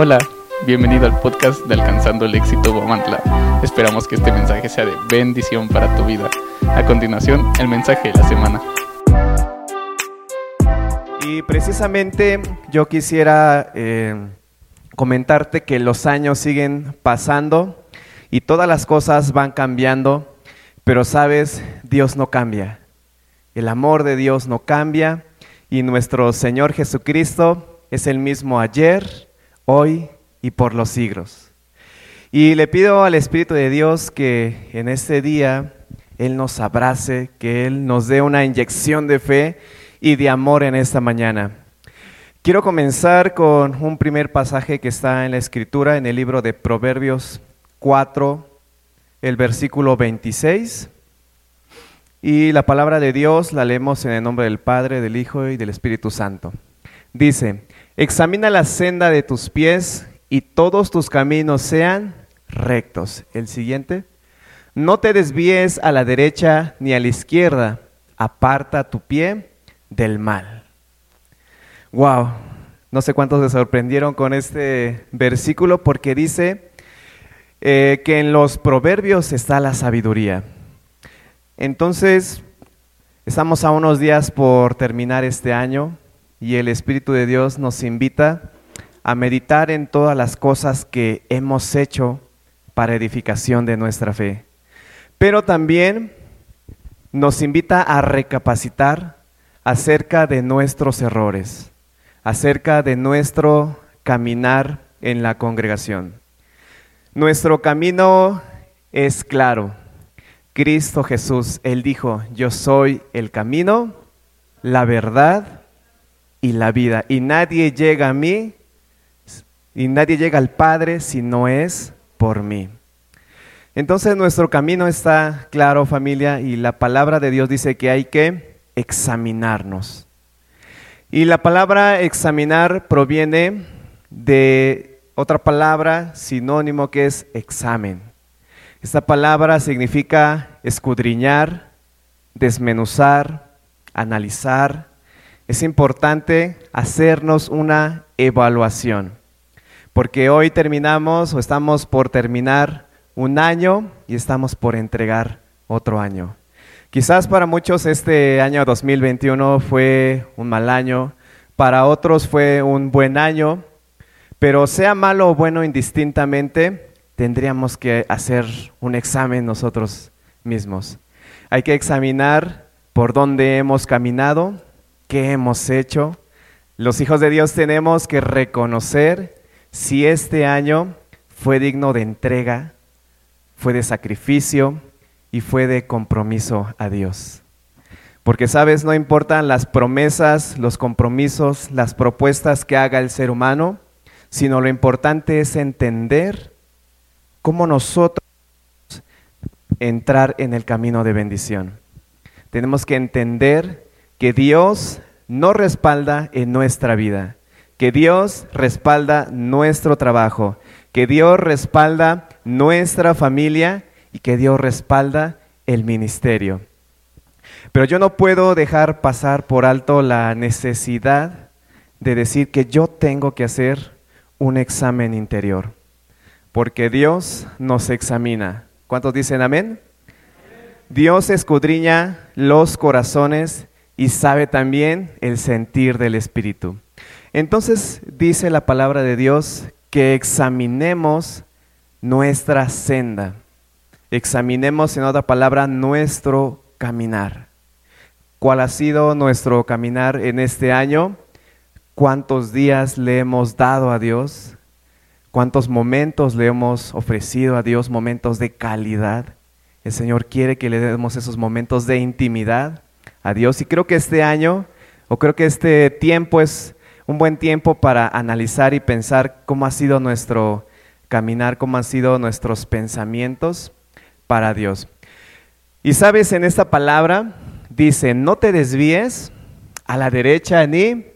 Hola, bienvenido al podcast de Alcanzando el Éxito Guamantla. Esperamos que este mensaje sea de bendición para tu vida. A continuación, el mensaje de la semana. Y precisamente yo quisiera eh, comentarte que los años siguen pasando y todas las cosas van cambiando, pero sabes, Dios no cambia. El amor de Dios no cambia y nuestro Señor Jesucristo es el mismo ayer, hoy y por los siglos. Y le pido al Espíritu de Dios que en este día Él nos abrace, que Él nos dé una inyección de fe y de amor en esta mañana. Quiero comenzar con un primer pasaje que está en la Escritura, en el libro de Proverbios 4, el versículo 26. Y la palabra de Dios la leemos en el nombre del Padre, del Hijo y del Espíritu Santo. Dice, Examina la senda de tus pies y todos tus caminos sean rectos. El siguiente. No te desvíes a la derecha ni a la izquierda. Aparta tu pie del mal. Wow. No sé cuántos se sorprendieron con este versículo porque dice eh, que en los proverbios está la sabiduría. Entonces, estamos a unos días por terminar este año y el Espíritu de Dios nos invita a meditar en todas las cosas que hemos hecho para edificación de nuestra fe. Pero también nos invita a recapacitar acerca de nuestros errores, acerca de nuestro caminar en la congregación. Nuestro camino es claro. Cristo Jesús, Él dijo, yo soy el camino, la verdad y la vida. Y nadie llega a mí, y nadie llega al Padre si no es por mí. Entonces nuestro camino está claro familia y la palabra de Dios dice que hay que examinarnos. Y la palabra examinar proviene de otra palabra sinónimo que es examen. Esta palabra significa escudriñar, desmenuzar, analizar, es importante hacernos una evaluación, porque hoy terminamos o estamos por terminar un año y estamos por entregar otro año. Quizás para muchos este año 2021 fue un mal año, para otros fue un buen año, pero sea malo o bueno indistintamente, tendríamos que hacer un examen nosotros mismos. Hay que examinar por dónde hemos caminado, ¿Qué hemos hecho? Los hijos de Dios tenemos que reconocer si este año fue digno de entrega, fue de sacrificio y fue de compromiso a Dios. Porque sabes, no importan las promesas, los compromisos, las propuestas que haga el ser humano, sino lo importante es entender cómo nosotros entrar en el camino de bendición. Tenemos que entender que Dios no respalda en nuestra vida, que Dios respalda nuestro trabajo, que Dios respalda nuestra familia y que Dios respalda el ministerio. Pero yo no puedo dejar pasar por alto la necesidad de decir que yo tengo que hacer un examen interior, porque Dios nos examina. ¿Cuántos dicen amén? Dios escudriña los corazones y sabe también el sentir del Espíritu. Entonces dice la palabra de Dios que examinemos nuestra senda, examinemos en otra palabra nuestro caminar. ¿Cuál ha sido nuestro caminar en este año? ¿Cuántos días le hemos dado a Dios? ¿Cuántos momentos le hemos ofrecido a Dios? Momentos de calidad. El Señor quiere que le demos esos momentos de intimidad a Dios. Y creo que este año, o creo que este tiempo es un buen tiempo para analizar y pensar cómo ha sido nuestro caminar, cómo han sido nuestros pensamientos para Dios. Y sabes, en esta palabra dice, no te desvíes a la derecha ni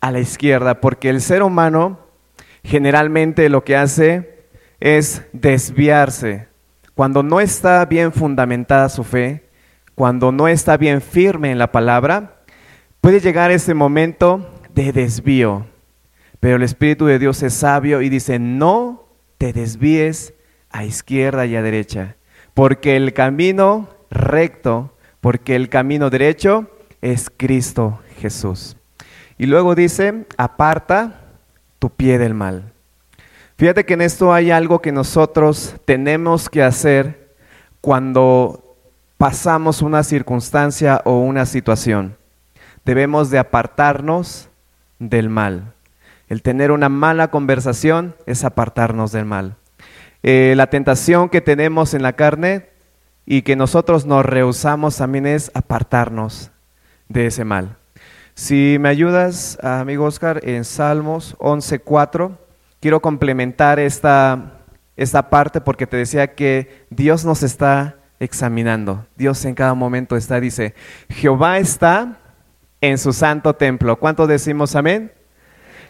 a la izquierda, porque el ser humano generalmente lo que hace es desviarse. Cuando no está bien fundamentada su fe, cuando no está bien firme en la palabra, puede llegar ese momento de desvío. Pero el Espíritu de Dios es sabio y dice, no te desvíes a izquierda y a derecha, porque el camino recto, porque el camino derecho es Cristo Jesús. Y luego dice, aparta tu pie del mal. Fíjate que en esto hay algo que nosotros tenemos que hacer cuando pasamos una circunstancia o una situación. Debemos de apartarnos del mal. El tener una mala conversación es apartarnos del mal. Eh, la tentación que tenemos en la carne y que nosotros nos rehusamos también es apartarnos de ese mal. Si me ayudas, amigo Oscar, en Salmos 11.4, quiero complementar esta, esta parte porque te decía que Dios nos está examinando. Dios en cada momento está, dice, Jehová está en su santo templo. ¿Cuánto decimos amén?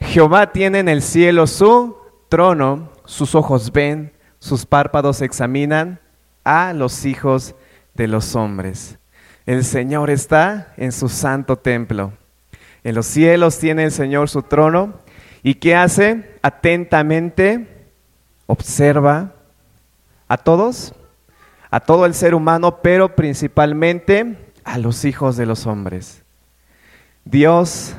Jehová tiene en el cielo su trono, sus ojos ven, sus párpados examinan a los hijos de los hombres. El Señor está en su santo templo. En los cielos tiene el Señor su trono. ¿Y qué hace? Atentamente observa a todos, a todo el ser humano, pero principalmente a los hijos de los hombres. Dios,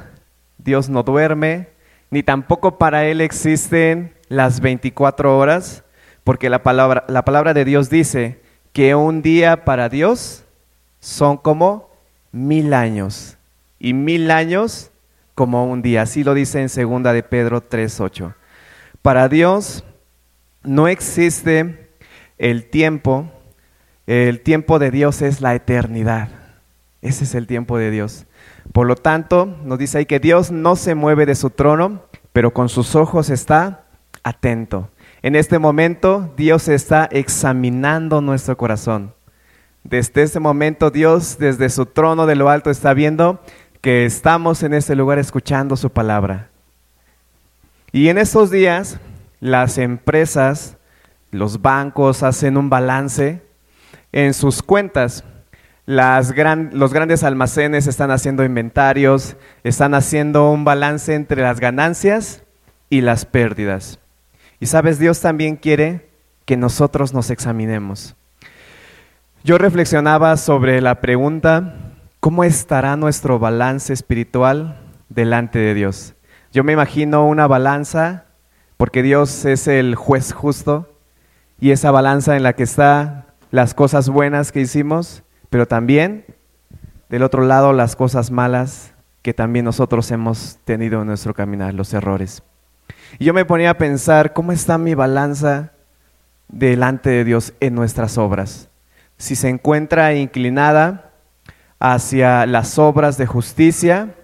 Dios no duerme, ni tampoco para Él existen las 24 horas, porque la palabra, la palabra de Dios dice que un día para Dios son como mil años, y mil años como un día. Así lo dice en segunda de Pedro 3.8. Para Dios no existe el tiempo, el tiempo de Dios es la eternidad. Ese es el tiempo de Dios. Por lo tanto, nos dice ahí que Dios no se mueve de su trono, pero con sus ojos está atento. En este momento Dios está examinando nuestro corazón. Desde este momento Dios desde su trono de lo alto está viendo que estamos en este lugar escuchando su palabra. Y en estos días las empresas, los bancos hacen un balance en sus cuentas los grandes almacenes están haciendo inventarios, están haciendo un balance entre las ganancias y las pérdidas. Y sabes, Dios también quiere que nosotros nos examinemos. Yo reflexionaba sobre la pregunta, ¿cómo estará nuestro balance espiritual delante de Dios? Yo me imagino una balanza, porque Dios es el juez justo, y esa balanza en la que están las cosas buenas que hicimos pero también del otro lado las cosas malas que también nosotros hemos tenido en nuestro caminar, los errores. Y yo me ponía a pensar, ¿cómo está mi balanza delante de Dios en nuestras obras? Si se encuentra inclinada hacia las obras de justicia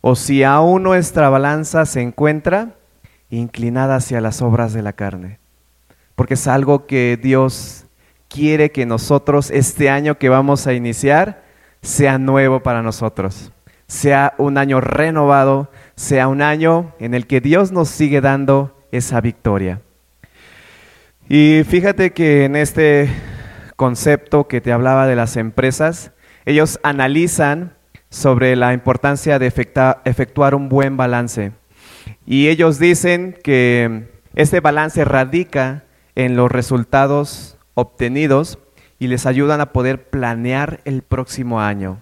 o si aún nuestra balanza se encuentra inclinada hacia las obras de la carne. Porque es algo que Dios quiere que nosotros este año que vamos a iniciar sea nuevo para nosotros, sea un año renovado, sea un año en el que Dios nos sigue dando esa victoria. Y fíjate que en este concepto que te hablaba de las empresas, ellos analizan sobre la importancia de efectuar un buen balance. Y ellos dicen que este balance radica en los resultados obtenidos y les ayudan a poder planear el próximo año.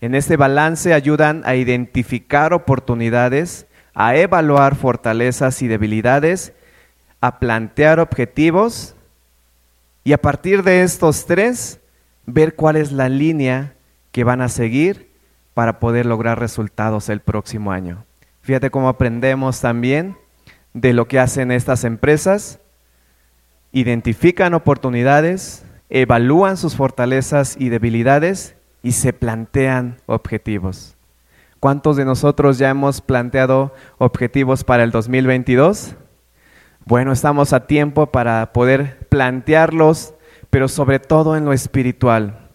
En este balance ayudan a identificar oportunidades, a evaluar fortalezas y debilidades, a plantear objetivos y a partir de estos tres, ver cuál es la línea que van a seguir para poder lograr resultados el próximo año. Fíjate cómo aprendemos también de lo que hacen estas empresas identifican oportunidades, evalúan sus fortalezas y debilidades y se plantean objetivos. ¿Cuántos de nosotros ya hemos planteado objetivos para el 2022? Bueno, estamos a tiempo para poder plantearlos, pero sobre todo en lo espiritual.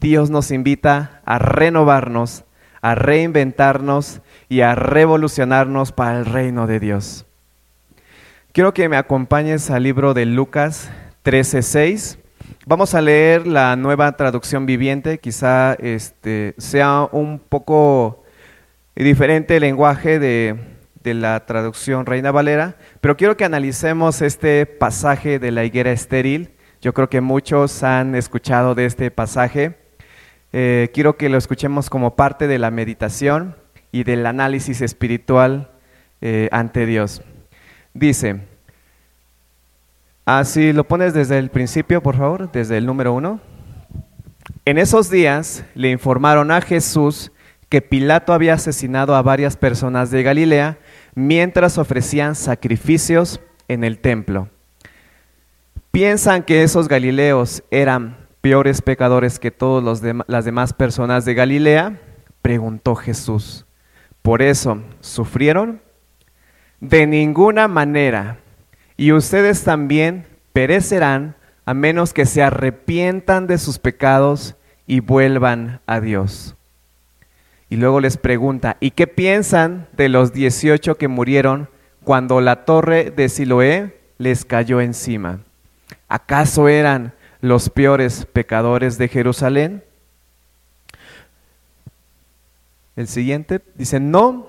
Dios nos invita a renovarnos, a reinventarnos y a revolucionarnos para el reino de Dios. Quiero que me acompañes al libro de Lucas 13:6. Vamos a leer la nueva traducción viviente, quizá este, sea un poco diferente el lenguaje de, la traducción Reina Valera, pero quiero que analicemos este pasaje de la higuera estéril. Yo creo que muchos han escuchado de este pasaje. Eh, quiero que lo escuchemos como parte de la meditación y del análisis espiritual eh, ante Dios. Dice, así lo pones desde el principio, por favor, desde el número uno. En esos días le informaron a Jesús que Pilato había asesinado a varias personas de Galilea mientras ofrecían sacrificios en el templo. ¿Piensan que esos galileos eran peores pecadores que todas las demás personas de Galilea? Preguntó Jesús. ¿Por eso sufrieron? De ninguna manera. Y ustedes también perecerán a menos que se arrepientan de sus pecados y vuelvan a Dios. Y luego les pregunta, ¿y qué piensan de los 18 que murieron cuando la torre de Siloé les cayó encima? ¿Acaso eran los peores pecadores de Jerusalén? El siguiente dice, no,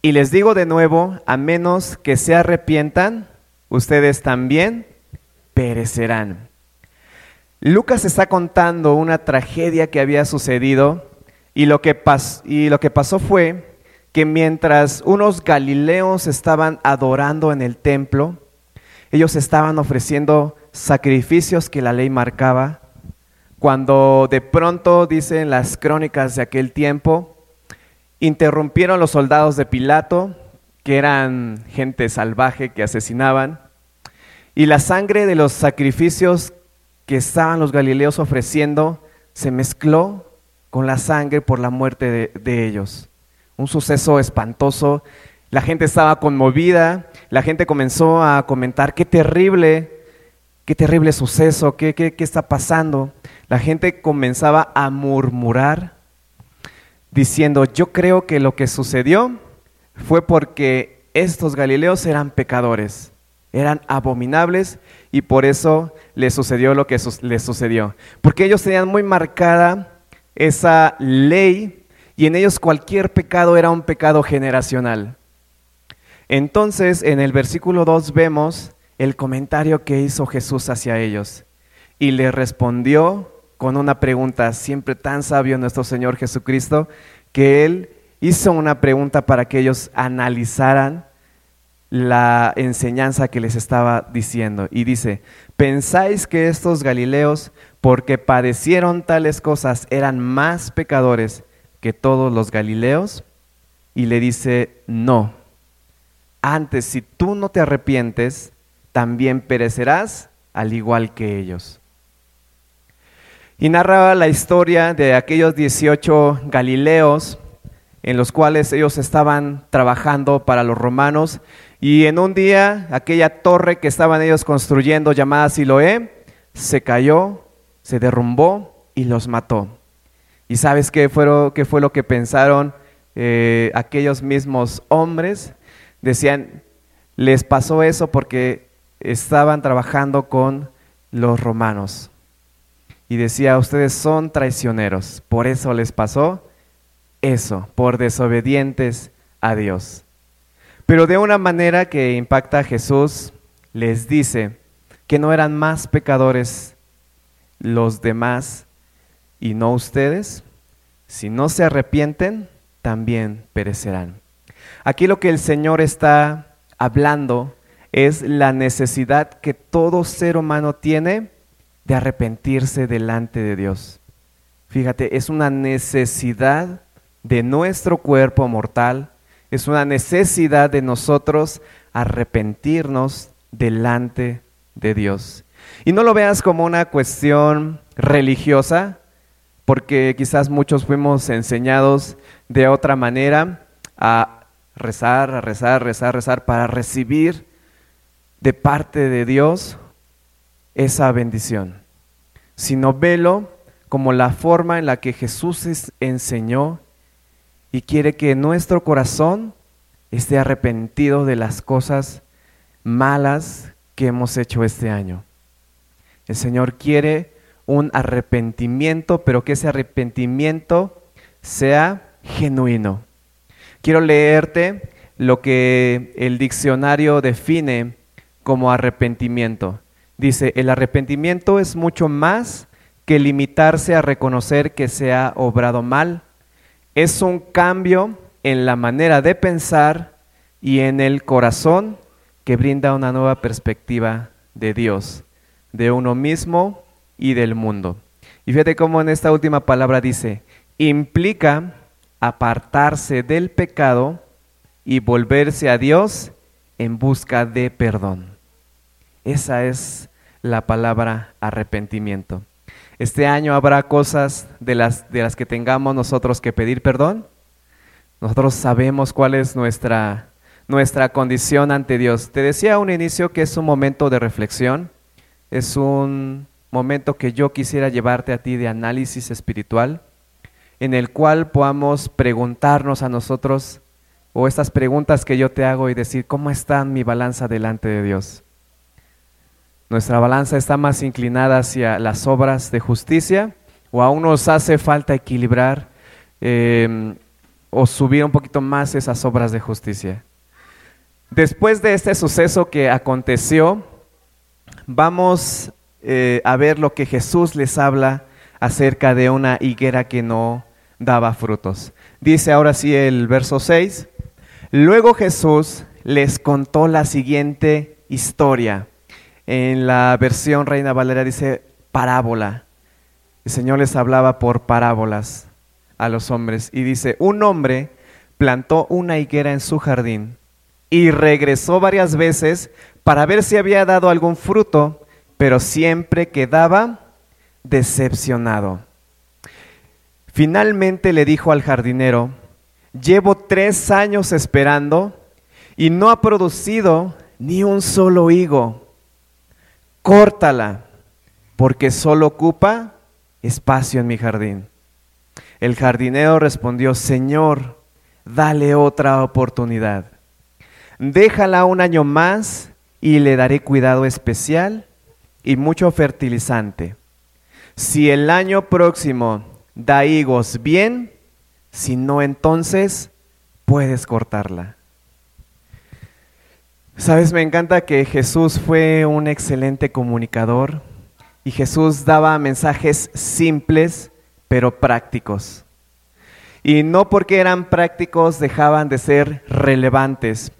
y les digo de nuevo, a menos que se arrepientan, ustedes también perecerán. Lucas está contando una tragedia que había sucedido y lo que, y lo que pasó fue que mientras unos galileos estaban adorando en el templo, ellos estaban ofreciendo sacrificios que la ley marcaba, cuando de pronto, dicen las crónicas de aquel tiempo, interrumpieron los soldados de Pilato, que eran gente salvaje que asesinaban, y la sangre de los sacrificios que estaban los galileos ofreciendo se mezcló con la sangre por la muerte de, ellos. Un suceso espantoso. La gente estaba conmovida, la gente comenzó a comentar, qué terrible, qué terrible suceso, qué, qué, qué está pasando. La gente comenzaba a murmurar, diciendo, yo creo que lo que sucedió fue porque estos galileos eran pecadores, eran abominables y por eso les sucedió lo que les sucedió. Porque ellos tenían muy marcada esa ley y en ellos cualquier pecado era un pecado generacional. Entonces, en el versículo 2 vemos el comentario que hizo Jesús hacia ellos y le respondió con una pregunta, siempre tan sabio nuestro Señor Jesucristo, que Él hizo una pregunta para que ellos analizaran la enseñanza que les estaba diciendo. Y dice, ¿pensáis que estos Galileos, porque padecieron tales cosas, eran más pecadores que todos los Galileos? Y le dice, no. Antes, si tú no te arrepientes, también perecerás al igual que ellos. Y narraba la historia de aquellos 18 Galileos en los cuales ellos estaban trabajando para los romanos y en un día, aquella torre que estaban ellos construyendo, llamada Siloé, se cayó, se derrumbó y los mató. ¿Y sabes qué fue, qué fue lo que pensaron eh, aquellos mismos hombres? Decían, les pasó eso porque estaban trabajando con los romanos. Y decía, ustedes son traicioneros, por eso les pasó eso, por desobedientes a Dios. Pero de una manera que impacta a Jesús, les dice que no eran más pecadores los demás y no ustedes. Si no se arrepienten, también perecerán. Aquí lo que el Señor está hablando es la necesidad que todo ser humano tiene de arrepentirse delante de Dios. Fíjate, es una necesidad de nuestro cuerpo mortal es una necesidad de nosotros arrepentirnos delante de Dios. Y no lo veas como una cuestión religiosa, porque quizás muchos fuimos enseñados de otra manera a rezar, a rezar, rezar, rezar para recibir de parte de Dios esa bendición, sino velo como la forma en la que Jesús enseñó y quiere que nuestro corazón esté arrepentido de las cosas malas que hemos hecho este año. El Señor quiere un arrepentimiento, pero que ese arrepentimiento sea genuino. Quiero leerte lo que el diccionario define como arrepentimiento. Dice, el arrepentimiento es mucho más que limitarse a reconocer que se ha obrado mal. Es un cambio en la manera de pensar y en el corazón que brinda una nueva perspectiva de Dios, de uno mismo y del mundo. Y fíjate cómo en esta última palabra dice, implica apartarse del pecado y volverse a Dios en busca de perdón. Esa es la palabra arrepentimiento. Este año habrá cosas de las, de las que tengamos nosotros que pedir perdón. Nosotros sabemos cuál es nuestra, nuestra condición ante Dios. Te decía a un inicio que es un momento de reflexión, es un momento que yo quisiera llevarte a ti de análisis espiritual, en el cual podamos preguntarnos a nosotros, o estas preguntas que yo te hago y decir, ¿cómo está mi balanza delante de Dios? Nuestra balanza está más inclinada hacia las obras de justicia o aún nos hace falta equilibrar em, o subir un poquito más esas obras de justicia. Después de este suceso que aconteció, vamos eh, a ver lo que Jesús les habla acerca de una higuera que no daba frutos. Dice ahora sí el verso 6, luego Jesús les contó la siguiente historia. En la versión Reina Valera dice parábola. El Señor les hablaba por parábolas a los hombres y dice, un hombre plantó una higuera en su jardín y regresó varias veces para ver si había dado algún fruto pero siempre quedaba decepcionado. Finalmente le dijo al jardinero, llevo tres años esperando y no ha producido ni un solo higo. Córtala, porque solo ocupa espacio en mi jardín. El jardinero respondió, Señor, dale otra oportunidad. Déjala un año más y le daré cuidado especial y mucho fertilizante. Si el año próximo da higos bien, si no entonces puedes cortarla. Sabes, me encanta que Jesús fue un excelente comunicador y Jesús daba mensajes simples pero prácticos. Y no porque eran prácticos dejaban de ser relevantes.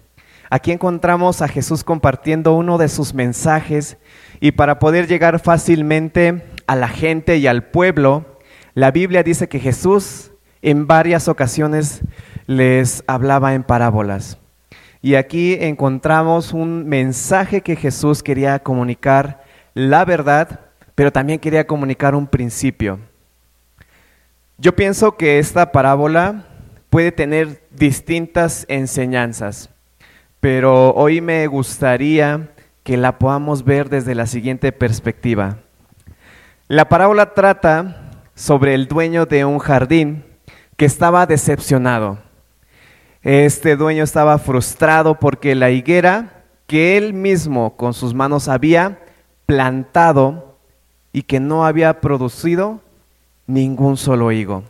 Aquí encontramos a Jesús compartiendo uno de sus mensajes y para poder llegar fácilmente a la gente y al pueblo, la Biblia dice que Jesús en varias ocasiones les hablaba en parábolas. Y aquí encontramos un mensaje que Jesús quería comunicar la verdad, pero también quería comunicar un principio. Yo pienso que esta parábola puede tener distintas enseñanzas. Pero hoy me gustaría que la podamos ver desde la siguiente perspectiva. La parábola trata sobre el dueño de un jardín que estaba decepcionado. Este dueño estaba frustrado porque la higuera que él mismo con sus manos había plantado y que no había producido ningún solo higo.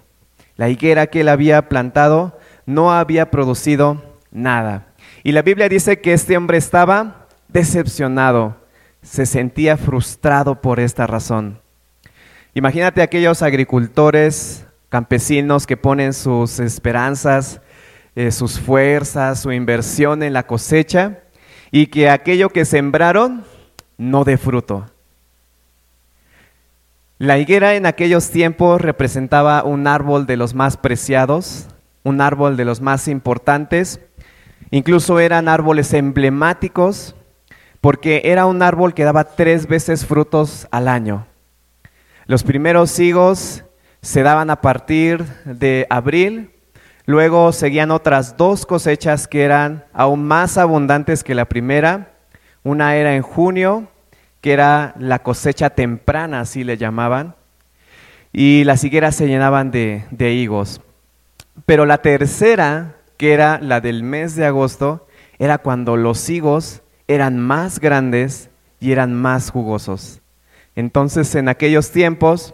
La higuera que él había plantado no había producido nada. Y la Biblia dice que este hombre estaba decepcionado, se sentía frustrado por esta razón. Imagínate aquellos agricultores, campesinos que ponen sus esperanzas, eh, sus fuerzas, su inversión en la cosecha y que aquello que sembraron no dé fruto. La higuera en aquellos tiempos representaba un árbol de los más preciados, un árbol de los más importantes, Incluso eran árboles emblemáticos porque era un árbol que daba tres veces frutos al año. Los primeros higos se daban a partir de abril, luego seguían otras dos cosechas que eran aún más abundantes que la primera. Una era en junio, que era la cosecha temprana, así le llamaban, y las higueras se llenaban de, higos. Pero la tercera que era la del mes de agosto, era cuando los higos eran más grandes y eran más jugosos. Entonces en aquellos tiempos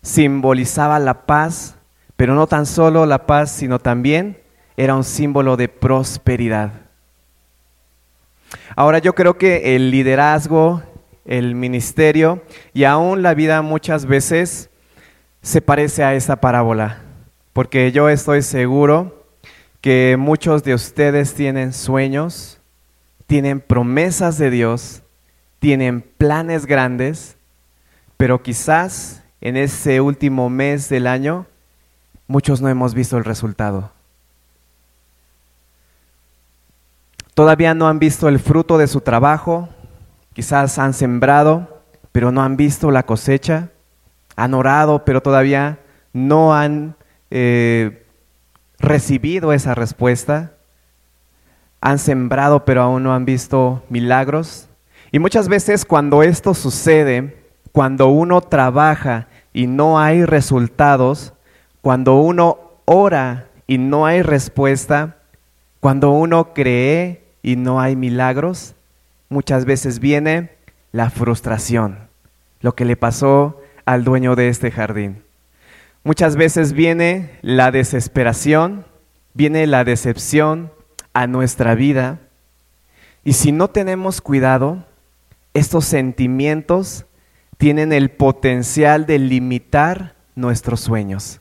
simbolizaba la paz, pero no tan solo la paz, sino también era un símbolo de prosperidad. Ahora yo creo que el liderazgo, el ministerio y aún la vida muchas veces se parece a esa parábola, porque yo estoy seguro que muchos de ustedes tienen sueños, tienen promesas de Dios, tienen planes grandes, pero quizás en ese último mes del año muchos no hemos visto el resultado. Todavía no han visto el fruto de su trabajo, quizás han sembrado, pero no han visto la cosecha, han orado, pero todavía no han eh, recibido esa respuesta, han sembrado, pero aún no han visto milagros. Y muchas veces cuando esto sucede, cuando uno trabaja y no hay resultados, cuando uno ora y no hay respuesta, cuando uno cree y no hay milagros, muchas veces viene la frustración, lo que le pasó al dueño de este jardín. Muchas veces viene la desesperación, viene la decepción a nuestra vida y si no tenemos cuidado, estos sentimientos tienen el potencial de limitar nuestros sueños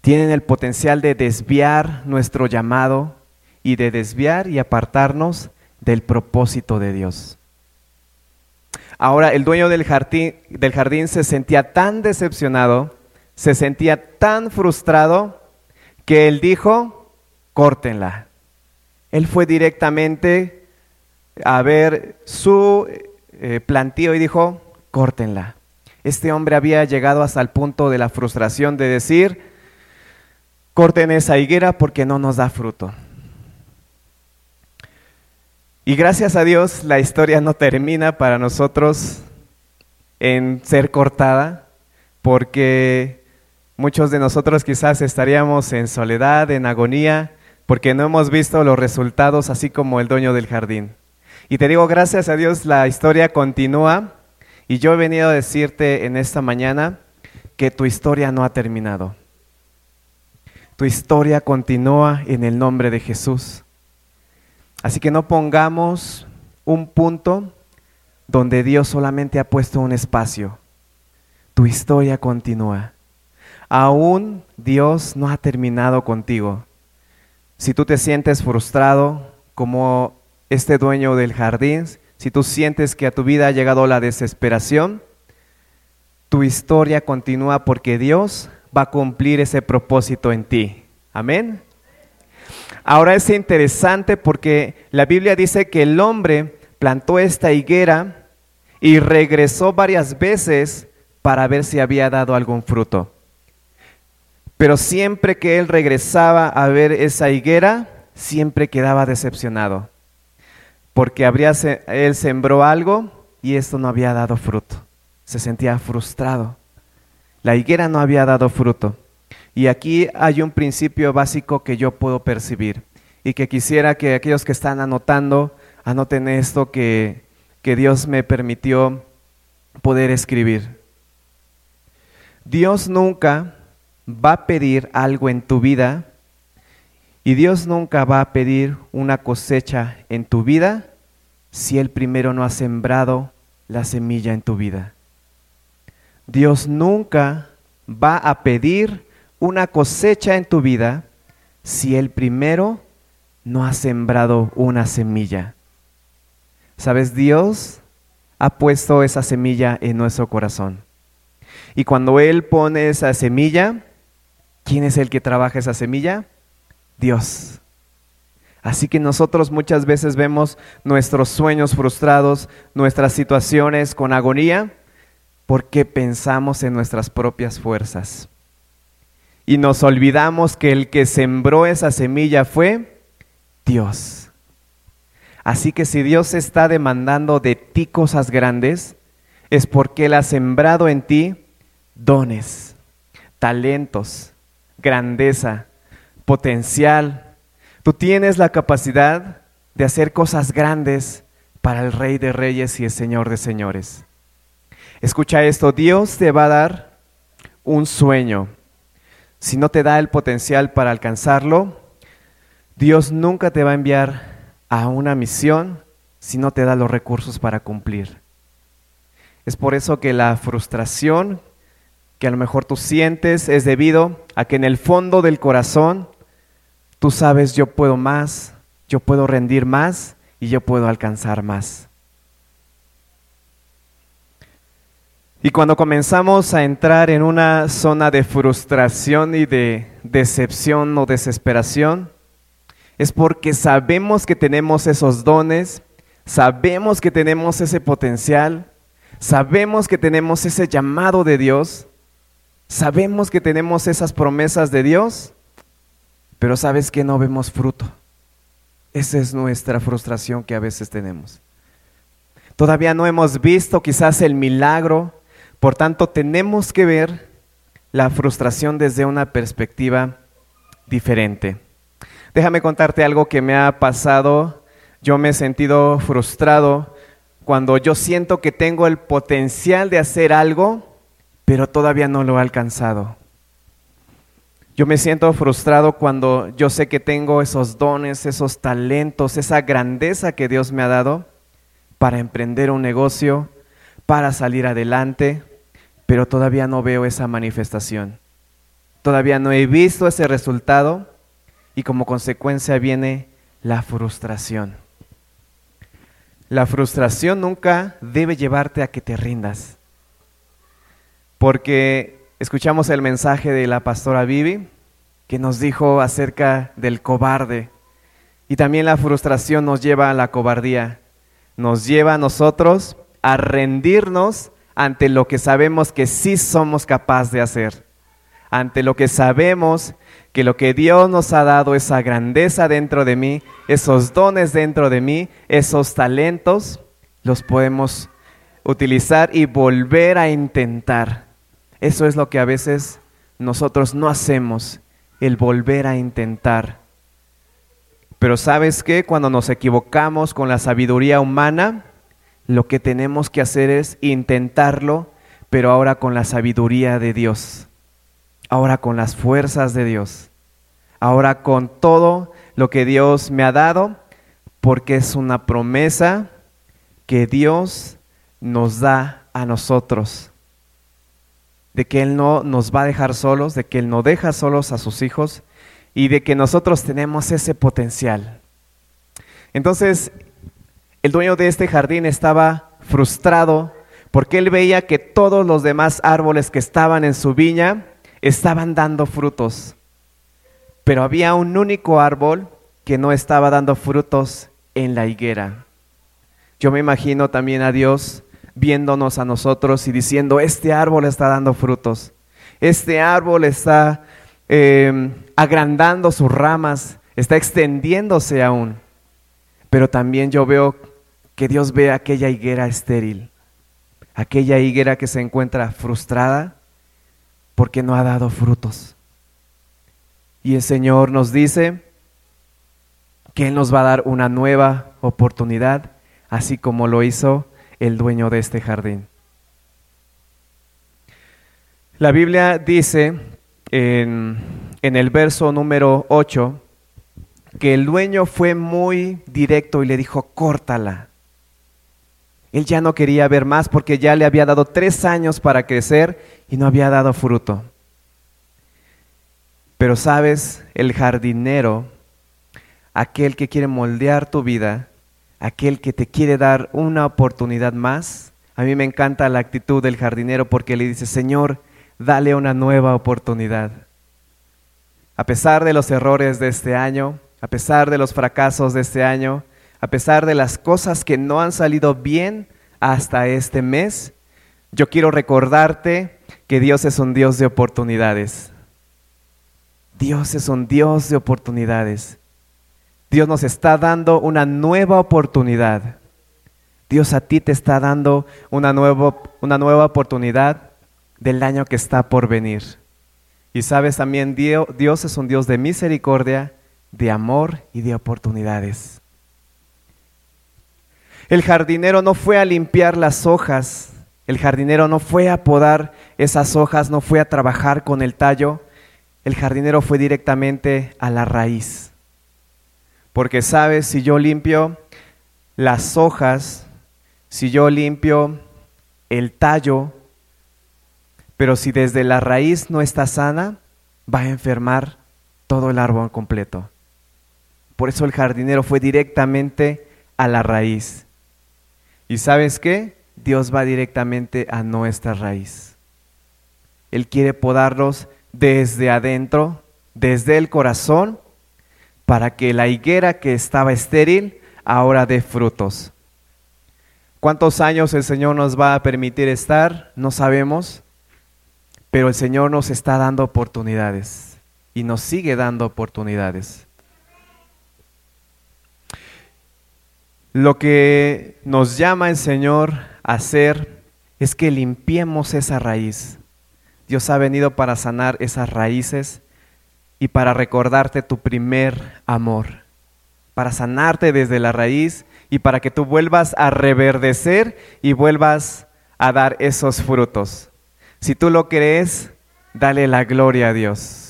tienen el potencial de desviar nuestro llamado y de desviar y apartarnos del propósito de Dios. Ahora, el dueño del jardín, se sentía tan decepcionado, se sentía tan frustrado, que él dijo, córtenla. Él fue directamente a ver su eh, plantío y dijo, córtenla. Este hombre había llegado hasta el punto de la frustración de decir, corten esa higuera porque no nos da fruto. Y gracias a Dios la historia no termina para nosotros en ser cortada, porque muchos de nosotros quizás estaríamos en soledad, en agonía, porque no hemos visto los resultados así como el dueño del jardín. Y te digo, gracias a Dios la historia continúa y yo he venido a decirte en esta mañana que tu historia no ha terminado. Tu historia continúa en el nombre de Jesús. Así que no pongamos un punto donde Dios solamente ha puesto un espacio. Tu historia continúa. Aún Dios no ha terminado contigo. Si tú te sientes frustrado como este dueño del jardín, si tú sientes que a tu vida ha llegado la desesperación, tu historia continúa porque Dios va a cumplir ese propósito en ti. Amén. Ahora es interesante porque la Biblia dice que el hombre plantó esta higuera y regresó varias veces para ver si había dado algún fruto. Pero siempre que él regresaba a ver esa higuera, siempre quedaba decepcionado. Porque habría, él sembró algo y esto no había dado fruto. Se sentía frustrado. La higuera no había dado fruto. Y aquí hay un principio básico que yo puedo percibir y que quisiera que aquellos que están anotando, anoten esto que, que Dios me permitió poder escribir. Dios nunca va a pedir algo en tu vida y Dios nunca va a pedir una cosecha en tu vida si Él primero no ha sembrado la semilla en tu vida. Dios nunca va a pedir una cosecha en tu vida si Él primero no ha sembrado una semilla. Sabes, Dios ha puesto esa semilla en nuestro corazón. Y cuando Él pone esa semilla, ¿quién es el que trabaja esa semilla? Dios. Así que nosotros muchas veces vemos nuestros sueños frustrados, nuestras situaciones con agonía, porque pensamos en nuestras propias fuerzas. Y nos olvidamos que el que sembró esa semilla fue Dios. Así que si Dios está demandando de ti cosas grandes, es porque Él ha sembrado en ti dones, talentos, grandeza, potencial. Tú tienes la capacidad de hacer cosas grandes para el Rey de Reyes y el Señor de Señores. Escucha esto, Dios te va a dar un sueño. si no te da el potencial para alcanzarlo, Dios nunca te va a enviar a una misión si no te da los recursos para cumplir. Es por eso que la frustración que a lo mejor tú sientes es debido a que en el fondo del corazón tú sabes yo puedo más, yo puedo rendir más y yo puedo alcanzar más. Y cuando comenzamos a entrar en una zona de frustración y de decepción o desesperación, es porque sabemos que tenemos esos dones, sabemos que tenemos ese potencial, sabemos que tenemos ese llamado de Dios, sabemos que tenemos esas promesas de Dios, pero sabes que no vemos fruto. Esa es nuestra frustración que a veces tenemos. Todavía no hemos visto quizás el milagro, por tanto, tenemos que ver la frustración desde una perspectiva diferente. Déjame contarte algo que me ha pasado. Yo me he sentido frustrado cuando yo siento que tengo el potencial de hacer algo, pero todavía no lo he alcanzado. Yo me siento frustrado cuando yo sé que tengo esos dones, esos talentos, esa grandeza que Dios me ha dado para emprender un negocio, para salir adelante, pero todavía no veo esa manifestación. Todavía no he visto ese resultado y como consecuencia viene la frustración. La frustración nunca debe llevarte a que te rindas. Porque escuchamos el mensaje de la pastora Vivi que nos dijo acerca del cobarde. Y también la frustración nos lleva a la cobardía. Nos lleva a nosotros a rendirnos ante lo que sabemos que sí somos capaces de hacer, ante lo que sabemos que lo que Dios nos ha dado, esa grandeza dentro de mí, esos dones dentro de mí, esos talentos, los podemos utilizar y volver a intentar. Eso es lo que a veces nosotros no hacemos, el volver a intentar. Pero sabes qué, cuando nos equivocamos con la sabiduría humana, lo que tenemos que hacer es intentarlo, pero ahora con la sabiduría de Dios, ahora con las fuerzas de Dios, ahora con todo lo que Dios me ha dado, porque es una promesa que Dios nos da a nosotros, de que Él no nos va a dejar solos, de que Él no deja solos a sus hijos y de que nosotros tenemos ese potencial. Entonces, el dueño de este jardín estaba frustrado porque él veía que todos los demás árboles que estaban en su viña estaban dando frutos. Pero había un único árbol que no estaba dando frutos en la higuera. Yo me imagino también a Dios viéndonos a nosotros y diciendo, este árbol está dando frutos, este árbol está eh, agrandando sus ramas, está extendiéndose aún. Pero también yo veo que Dios ve aquella higuera estéril, aquella higuera que se encuentra frustrada porque no ha dado frutos. Y el Señor nos dice que Él nos va a dar una nueva oportunidad, así como lo hizo el dueño de este jardín. La Biblia dice en, en el verso número 8 que el dueño fue muy directo y le dijo, córtala. Él ya no quería ver más porque ya le había dado tres años para crecer y no había dado fruto. Pero sabes, el jardinero, aquel que quiere moldear tu vida, aquel que te quiere dar una oportunidad más, a mí me encanta la actitud del jardinero porque le dice, Señor, dale una nueva oportunidad. A pesar de los errores de este año, a pesar de los fracasos de este año, a pesar de las cosas que no han salido bien hasta este mes, yo quiero recordarte que Dios es un Dios de oportunidades. Dios es un Dios de oportunidades. Dios nos está dando una nueva oportunidad. Dios a ti te está dando una, una nueva oportunidad del año que está por venir. Y sabes también, Dios es un Dios de misericordia, de amor y de oportunidades. El jardinero no fue a limpiar las hojas, el jardinero no fue a podar esas hojas, no fue a trabajar con el tallo. el jardinero fue directamente a la raíz. Porque sabes, si yo limpio las hojas, si yo limpio el tallo, pero si desde la raíz no está sana, va a enfermar todo el árbol completo. Por eso el jardinero fue directamente a la raíz. ¿Y sabes qué? Dios va directamente a nuestra raíz. Él quiere podarlos desde adentro, desde el corazón, para que la higuera que estaba estéril ahora dé frutos. ¿Cuántos años el Señor nos va a permitir estar? No sabemos, pero el Señor nos está dando oportunidades y nos sigue dando oportunidades. Lo que nos llama el Señor a hacer es que limpiemos esa raíz. Dios ha venido para sanar esas raíces y para recordarte tu primer amor, para sanarte desde la raíz y para que tú vuelvas a reverdecer y vuelvas a dar esos frutos. Si tú lo crees, dale la gloria a Dios.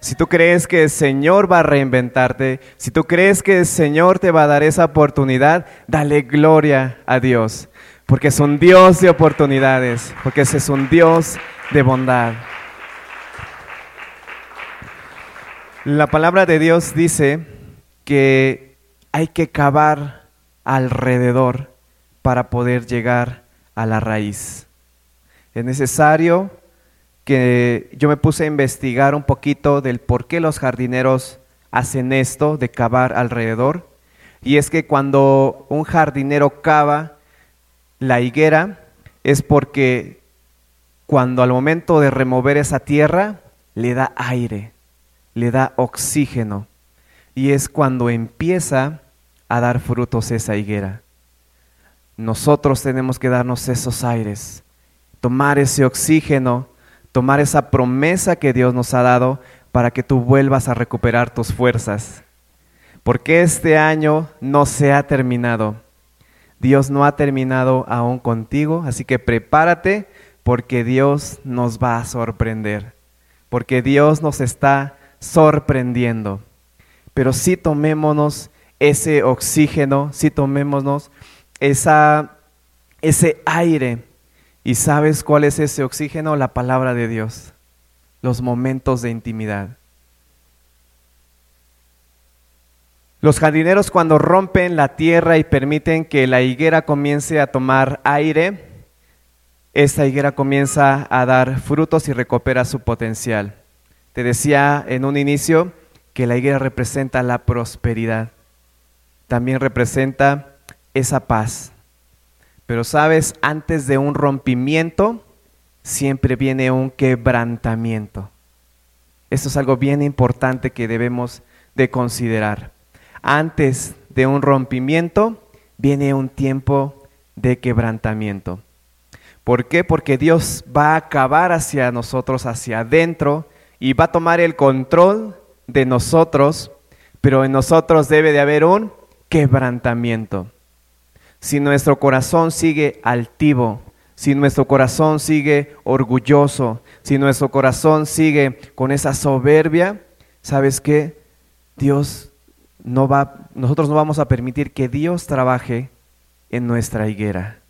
Si tú crees que el Señor va a reinventarte, si tú crees que el Señor te va a dar esa oportunidad, dale gloria a Dios porque es un Dios de oportunidades, porque es un Dios de bondad. La palabra de Dios dice que hay que cavar alrededor para poder llegar a la raíz. Es necesario que yo me puse a investigar un poquito del por qué los jardineros hacen esto de cavar alrededor. Y es que cuando un jardinero cava, la higuera es porque cuando al momento de remover esa tierra le da aire, le da oxígeno. Y es cuando empieza a dar frutos esa higuera. Nosotros tenemos que darnos esos aires, tomar ese oxígeno, tomar esa promesa que Dios nos ha dado para que tú vuelvas a recuperar tus fuerzas. Porque este año no se ha terminado Dios no ha terminado aún contigo, así que prepárate porque Dios nos va a sorprender, porque Dios nos está sorprendiendo. Pero sí tomémonos ese oxígeno, sí tomémonos ese aire. ¿Y sabes cuál es ese oxígeno? La palabra de Dios, los momentos de intimidad. Los jardineros cuando rompen la tierra y permiten que la higuera comience a tomar aire, esta higuera comienza a dar frutos y recupera su potencial. Te decía en un inicio que la higuera representa la prosperidad, también representa esa paz. Pero sabes, antes de un rompimiento, siempre viene un quebrantamiento. Esto es algo bien importante que debemos de considerar antes de un rompimiento viene un tiempo de quebrantamiento. ¿Por qué? Porque Dios va a acabar hacia nosotros, hacia adentro, y va a tomar el control de nosotros, pero en nosotros debe de haber un quebrantamiento. Si nuestro corazón sigue altivo, si nuestro corazón sigue orgulloso, si nuestro corazón sigue con esa soberbia, ¿sabes qué? Dios no va, nosotros no vamos a permitir que Dios trabaje en nuestra higuera.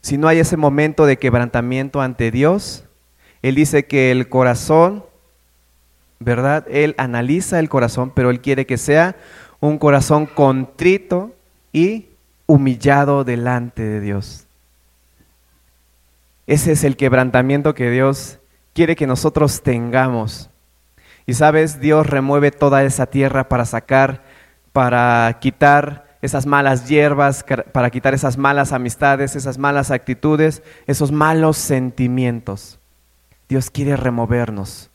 Si no hay ese momento de quebrantamiento ante Dios, Él dice que el corazón, ¿verdad? Él analiza el corazón, pero Él quiere que sea un corazón contrito y humillado delante de Dios. Ese es el quebrantamiento que Dios quiere que nosotros tengamos. Y sabes, Dios remueve toda esa tierra para sacar, para quitar esas malas hierbas, para quitar esas malas amistades, esas malas actitudes, esos malos sentimientos. Dios quiere removernos.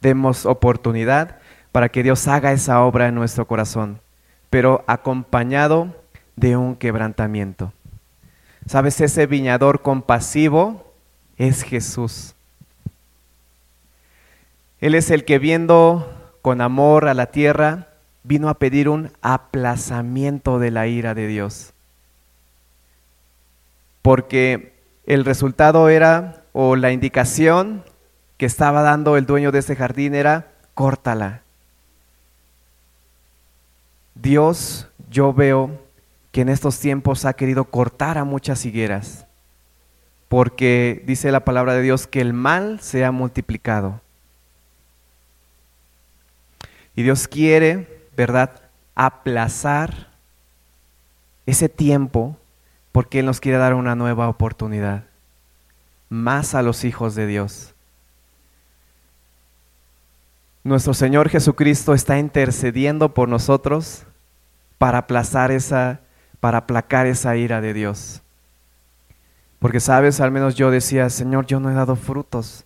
Demos oportunidad para que Dios haga esa obra en nuestro corazón, pero acompañado de un quebrantamiento. ¿Sabes? Ese viñador compasivo es Jesús. Él es el que viendo con amor a la tierra, vino a pedir un aplazamiento de la ira de Dios. Porque el resultado era, o la indicación que estaba dando el dueño de ese jardín era, córtala. Dios, yo veo en estos tiempos ha querido cortar a muchas higueras, porque dice la palabra de Dios que el mal se ha multiplicado. Y Dios quiere, ¿verdad?, aplazar ese tiempo porque Él nos quiere dar una nueva oportunidad, más a los hijos de Dios. Nuestro Señor Jesucristo está intercediendo por nosotros para aplazar esa, para aplacar esa ira de Dios. Porque sabes, al menos yo decía, Señor, yo no he dado frutos.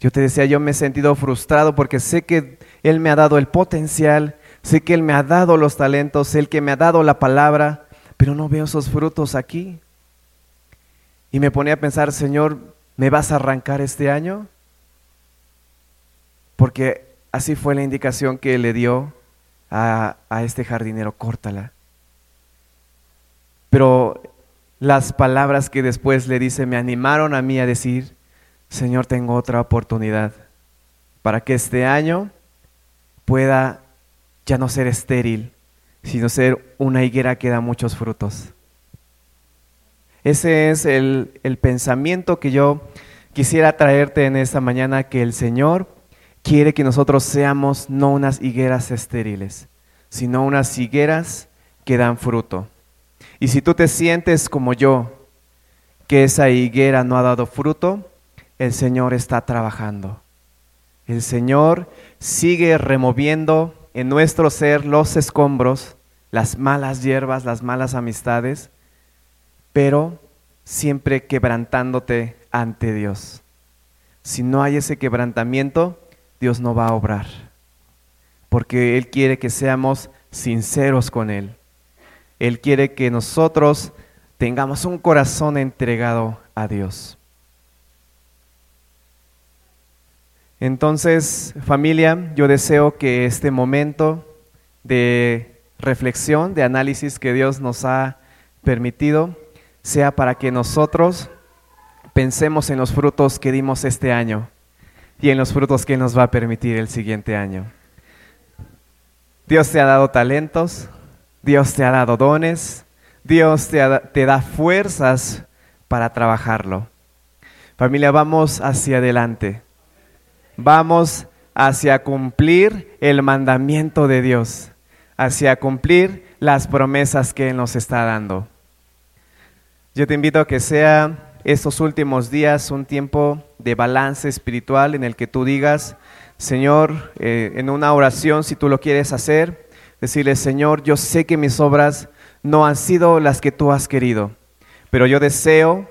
Yo te decía, yo me he sentido frustrado porque sé que Él me ha dado el potencial, sé que Él me ha dado los talentos, sé que me ha dado la palabra, pero no veo esos frutos aquí. Y me ponía a pensar, Señor, ¿me vas a arrancar este año? Porque así fue la indicación que le dio a, a este jardinero, córtala. Pero las palabras que después le dice me animaron a mí a decir, Señor, tengo otra oportunidad para que este año pueda ya no ser estéril, sino ser una higuera que da muchos frutos. Ese es el, el pensamiento que yo quisiera traerte en esta mañana, que el Señor quiere que nosotros seamos no unas higueras estériles, sino unas higueras que dan fruto. Y si tú te sientes como yo, que esa higuera no ha dado fruto, el Señor está trabajando. El Señor sigue removiendo en nuestro ser los escombros, las malas hierbas, las malas amistades, pero siempre quebrantándote ante Dios. Si no hay ese quebrantamiento, Dios no va a obrar, porque Él quiere que seamos sinceros con Él. Él quiere que nosotros tengamos un corazón entregado a Dios. Entonces, familia, yo deseo que este momento de reflexión, de análisis que Dios nos ha permitido, sea para que nosotros pensemos en los frutos que dimos este año y en los frutos que nos va a permitir el siguiente año. Dios te ha dado talentos, Dios te ha dado dones, Dios te, te da fuerzas para trabajarlo. Familia, vamos hacia adelante vamos hacia cumplir el mandamiento de Dios, hacia cumplir las promesas que Él nos está dando. Yo te invito a que sea estos últimos días un tiempo de balance espiritual en el que tú digas, Señor, eh, en una oración, si tú lo quieres hacer, decirle, Señor, yo sé que mis obras no han sido las que tú has querido, pero yo deseo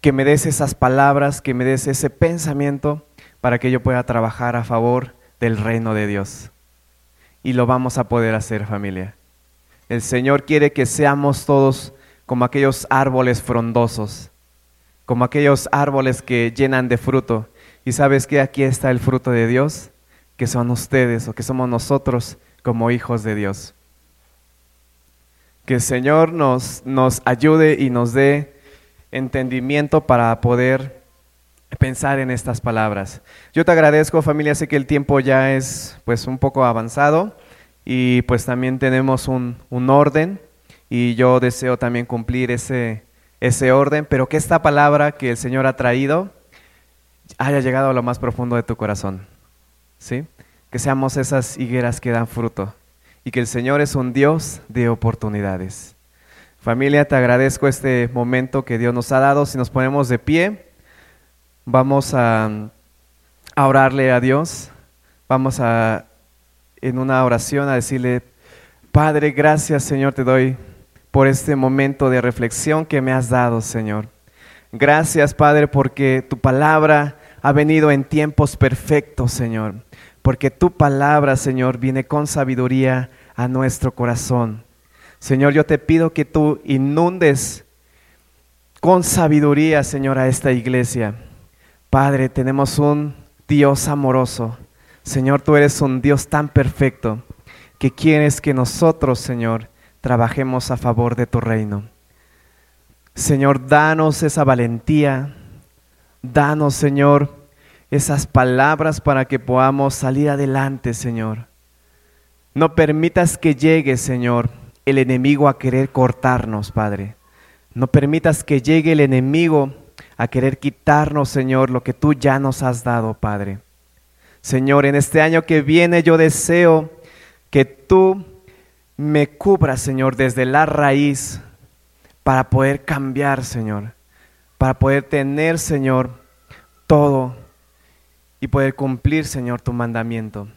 que me des esas palabras, que me des ese pensamiento para que yo pueda trabajar a favor del reino de Dios. Y lo vamos a poder hacer familia. El Señor quiere que seamos todos como aquellos árboles frondosos, como aquellos árboles que llenan de fruto. Y sabes que aquí está el fruto de Dios, que son ustedes o que somos nosotros como hijos de Dios. Que el Señor nos, nos ayude y nos dé entendimiento para poder pensar en estas palabras. Yo te agradezco familia, sé que el tiempo ya es pues un poco avanzado y pues también tenemos un, un orden y yo deseo también cumplir ese, ese orden, pero que esta palabra que el Señor ha traído haya llegado a lo más profundo de tu corazón. ¿Sí? Que seamos esas higueras que dan fruto y que el Señor es un Dios de oportunidades. Familia, te agradezco este momento que Dios nos ha dado. Si nos ponemos de pie, vamos a, orarle a Dios. Vamos a, en una oración, a decirle, Padre, gracias Señor, te doy por este momento de reflexión que me has dado, Señor. Gracias, Padre, porque tu palabra ha venido en tiempos perfectos, Señor. Porque tu palabra, Señor, viene con sabiduría a nuestro corazón. Señor, yo te pido que tú inundes con sabiduría, Señor, a esta iglesia. Padre, tenemos un Dios amoroso. Señor, tú eres un Dios tan perfecto que quieres que nosotros, Señor, trabajemos a favor de tu reino. Señor, danos esa valentía, Danos, Señor, esas palabras para que podamos salir adelante, Señor. No permitas que llegue, Señor, el enemigo a querer cortarnos, Padre. No permitas que llegue el enemigo a querer quitarnos, Señor, lo que tú ya nos has dado, Padre. Señor, en este año que viene yo deseo que tú me cubras, Señor, desde la raíz para poder cambiar, Señor, para poder tener, Señor, todo y poder cumplir, Señor, tu mandamiento.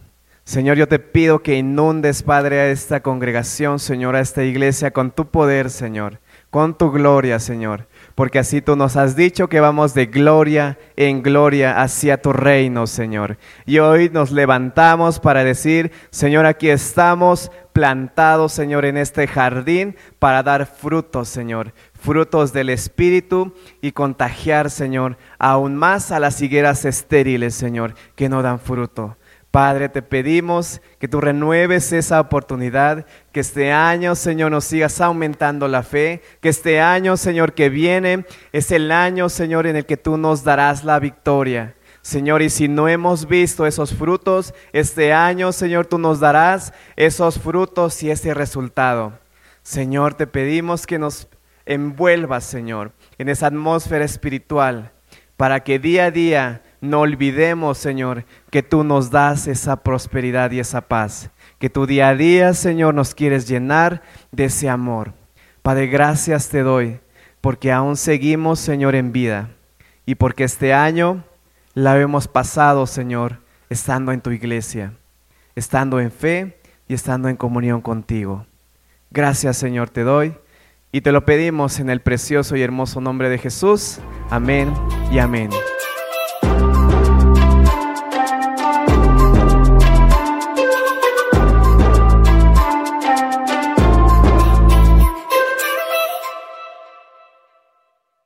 Señor, yo te pido que inundes, Padre, a esta congregación, Señor, a esta iglesia con tu poder, Señor, con tu gloria, Señor porque así tú nos has dicho que vamos de gloria en gloria hacia tu reino, Señor. Y hoy nos levantamos para decir, Señor, aquí estamos plantados, Señor, en este jardín para dar frutos, Señor, frutos del Espíritu y contagiar, Señor, aún más a las higueras estériles, Señor, que no dan fruto. Padre, te pedimos que tú renueves esa oportunidad, que este año, Señor, nos sigas aumentando la fe, que este año, Señor, que viene es el año, Señor, en el que tú nos darás la victoria. Señor, y si no hemos visto esos frutos, este año, Señor, tú nos darás esos frutos y ese resultado. Señor, te pedimos que nos envuelvas, Señor, en esa atmósfera espiritual, para que día a día no olvidemos, Señor, que tú nos das esa prosperidad y esa paz. Que tu día a día, Señor, nos quieres llenar de ese amor. Padre, gracias te doy porque aún seguimos, Señor, en vida y porque este año la hemos pasado, Señor, estando en tu iglesia, estando en fe y estando en comunión contigo. Gracias, Señor, te doy y te lo pedimos en el precioso y hermoso nombre de Jesús. Amén y amén.